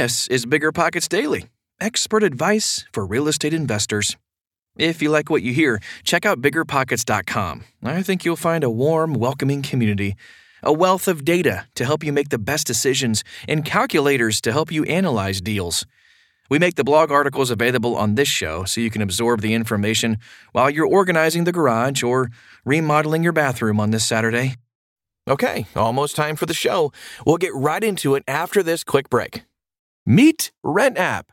This is Bigger Pockets Daily, expert advice for real estate investors. If you like what you hear, check out biggerpockets.com. I think you'll find a warm, welcoming community, a wealth of data to help you make the best decisions, and calculators to help you analyze deals. We make the blog articles available on this show so you can absorb the information while you're organizing the garage or remodeling your bathroom on this Saturday. Okay, almost time for the show. We'll get right into it after this quick break. Meet Rent App,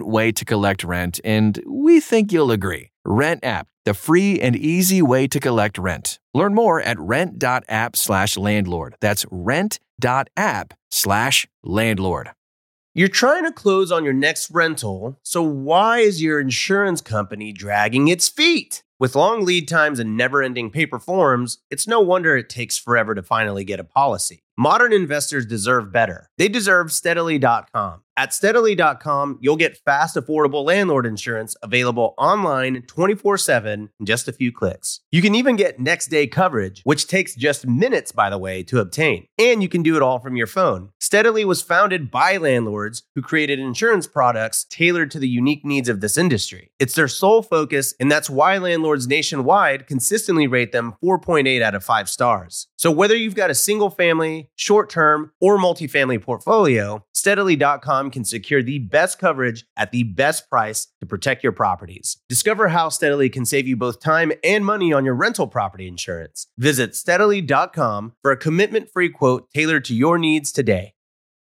way to collect rent, and we think you'll agree. Rent App, the free and easy way to collect rent. Learn more at rent.app slash landlord. That's rent.app slash landlord. You're trying to close on your next rental, so why is your insurance company dragging its feet? With long lead times and never ending paper forms, it's no wonder it takes forever to finally get a policy. Modern investors deserve better. They deserve steadily.com. At steadily.com, you'll get fast, affordable landlord insurance available online 24 7 in just a few clicks. You can even get next day coverage, which takes just minutes, by the way, to obtain. And you can do it all from your phone. Steadily was founded by landlords who created insurance products tailored to the unique needs of this industry. It's their sole focus, and that's why landlords nationwide consistently rate them 4.8 out of 5 stars. So whether you've got a single family, short term, or multifamily portfolio, steadily.com can secure the best coverage at the best price to protect your properties. Discover how Steadily can save you both time and money on your rental property insurance. Visit steadily.com for a commitment free quote tailored to your needs today.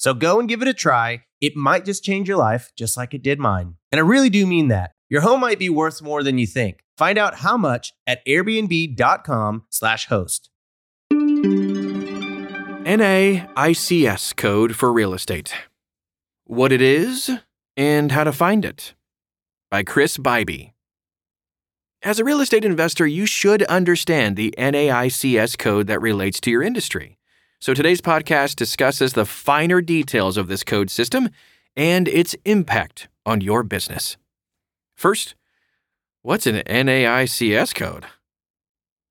So go and give it a try. It might just change your life, just like it did mine. And I really do mean that. Your home might be worth more than you think. Find out how much at airbnb.com/slash host. NAICS code for real estate. What it is and how to find it. By Chris Bibey. As a real estate investor, you should understand the NAICS code that relates to your industry. So today's podcast discusses the finer details of this code system and its impact on your business. First, what's an NAICS code?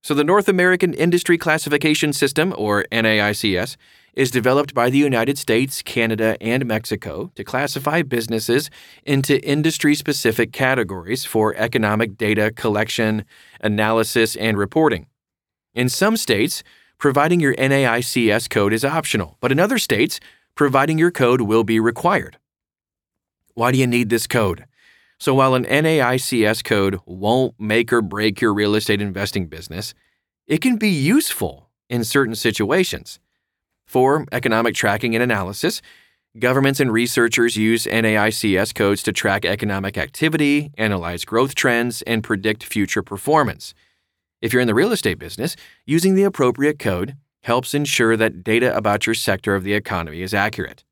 So, the North American Industry Classification System, or NAICS, is developed by the United States, Canada, and Mexico to classify businesses into industry specific categories for economic data collection, analysis, and reporting. In some states, providing your NAICS code is optional, but in other states, providing your code will be required. Why do you need this code? So while an NAICS code won't make or break your real estate investing business, it can be useful in certain situations. For economic tracking and analysis, governments and researchers use NAICS codes to track economic activity, analyze growth trends, and predict future performance. If you're in the real estate business, using the appropriate code helps ensure that data about your sector of the economy is accurate.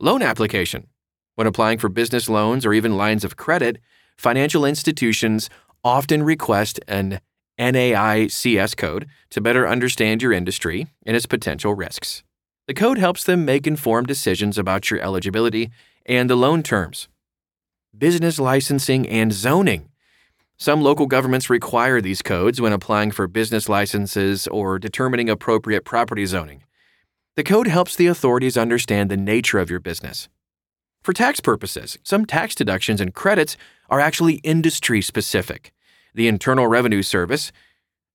Loan application. When applying for business loans or even lines of credit, financial institutions often request an NAICS code to better understand your industry and its potential risks. The code helps them make informed decisions about your eligibility and the loan terms. Business licensing and zoning. Some local governments require these codes when applying for business licenses or determining appropriate property zoning. The code helps the authorities understand the nature of your business. For tax purposes, some tax deductions and credits are actually industry specific. The Internal Revenue Service,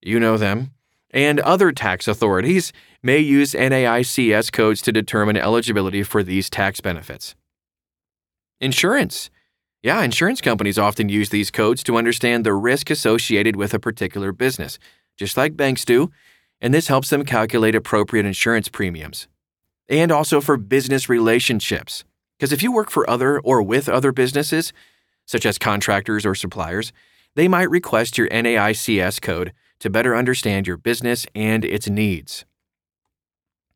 you know them, and other tax authorities may use NAICS codes to determine eligibility for these tax benefits. Insurance. Yeah, insurance companies often use these codes to understand the risk associated with a particular business, just like banks do, and this helps them calculate appropriate insurance premiums. And also for business relationships, because if you work for other or with other businesses, such as contractors or suppliers, they might request your NAICS code to better understand your business and its needs.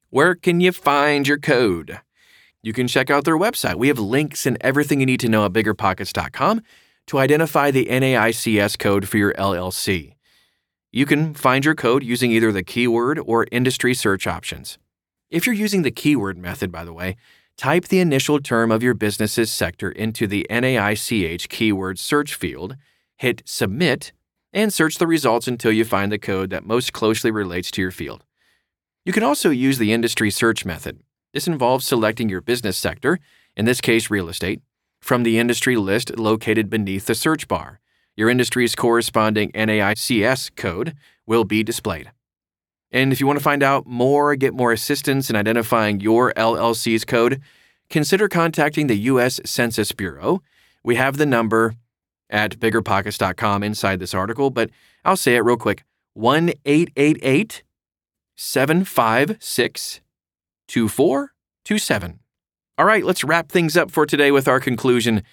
Where can you find your code? You can check out their website. We have links and everything you need to know at biggerpockets.com to identify the NAICS code for your LLC. You can find your code using either the keyword or industry search options. If you're using the keyword method, by the way, type the initial term of your business's sector into the NAICS keyword search field, hit submit, and search the results until you find the code that most closely relates to your field. You can also use the industry search method. This involves selecting your business sector, in this case real estate, from the industry list located beneath the search bar. Your industry's corresponding NAICS code will be displayed. And if you want to find out more, get more assistance in identifying your LLC's code, consider contacting the U.S. Census Bureau. We have the number at biggerpockets.com inside this article, but I'll say it real quick 1 888 756 2427. All right, let's wrap things up for today with our conclusion.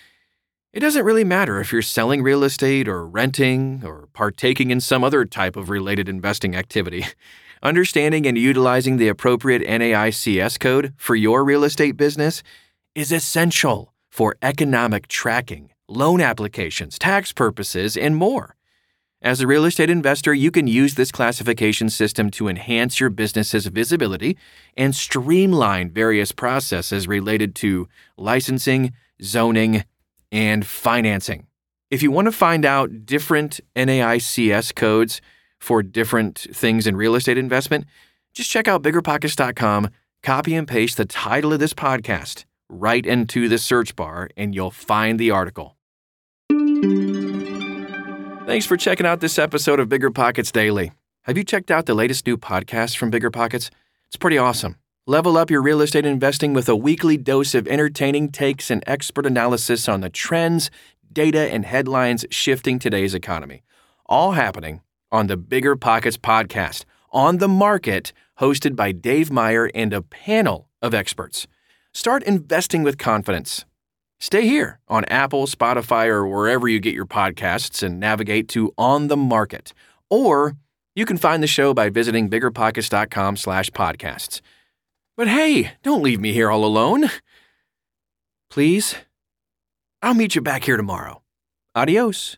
It doesn't really matter if you're selling real estate or renting or partaking in some other type of related investing activity. Understanding and utilizing the appropriate NAICS code for your real estate business is essential for economic tracking, loan applications, tax purposes, and more. As a real estate investor, you can use this classification system to enhance your business's visibility and streamline various processes related to licensing, zoning, and financing. If you want to find out different NAICS codes for different things in real estate investment, just check out biggerpockets.com, copy and paste the title of this podcast right into the search bar, and you'll find the article. Thanks for checking out this episode of Bigger Pockets Daily. Have you checked out the latest new podcast from Bigger Pockets? It's pretty awesome. Level up your real estate investing with a weekly dose of entertaining takes and expert analysis on the trends, data, and headlines shifting today's economy. All happening on the Bigger Pockets podcast, on the market, hosted by Dave Meyer and a panel of experts. Start investing with confidence. Stay here on Apple, Spotify, or wherever you get your podcasts and navigate to On the Market. Or you can find the show by visiting biggerpockets.com slash podcasts. But hey, don't leave me here all alone. Please, I'll meet you back here tomorrow. Adios.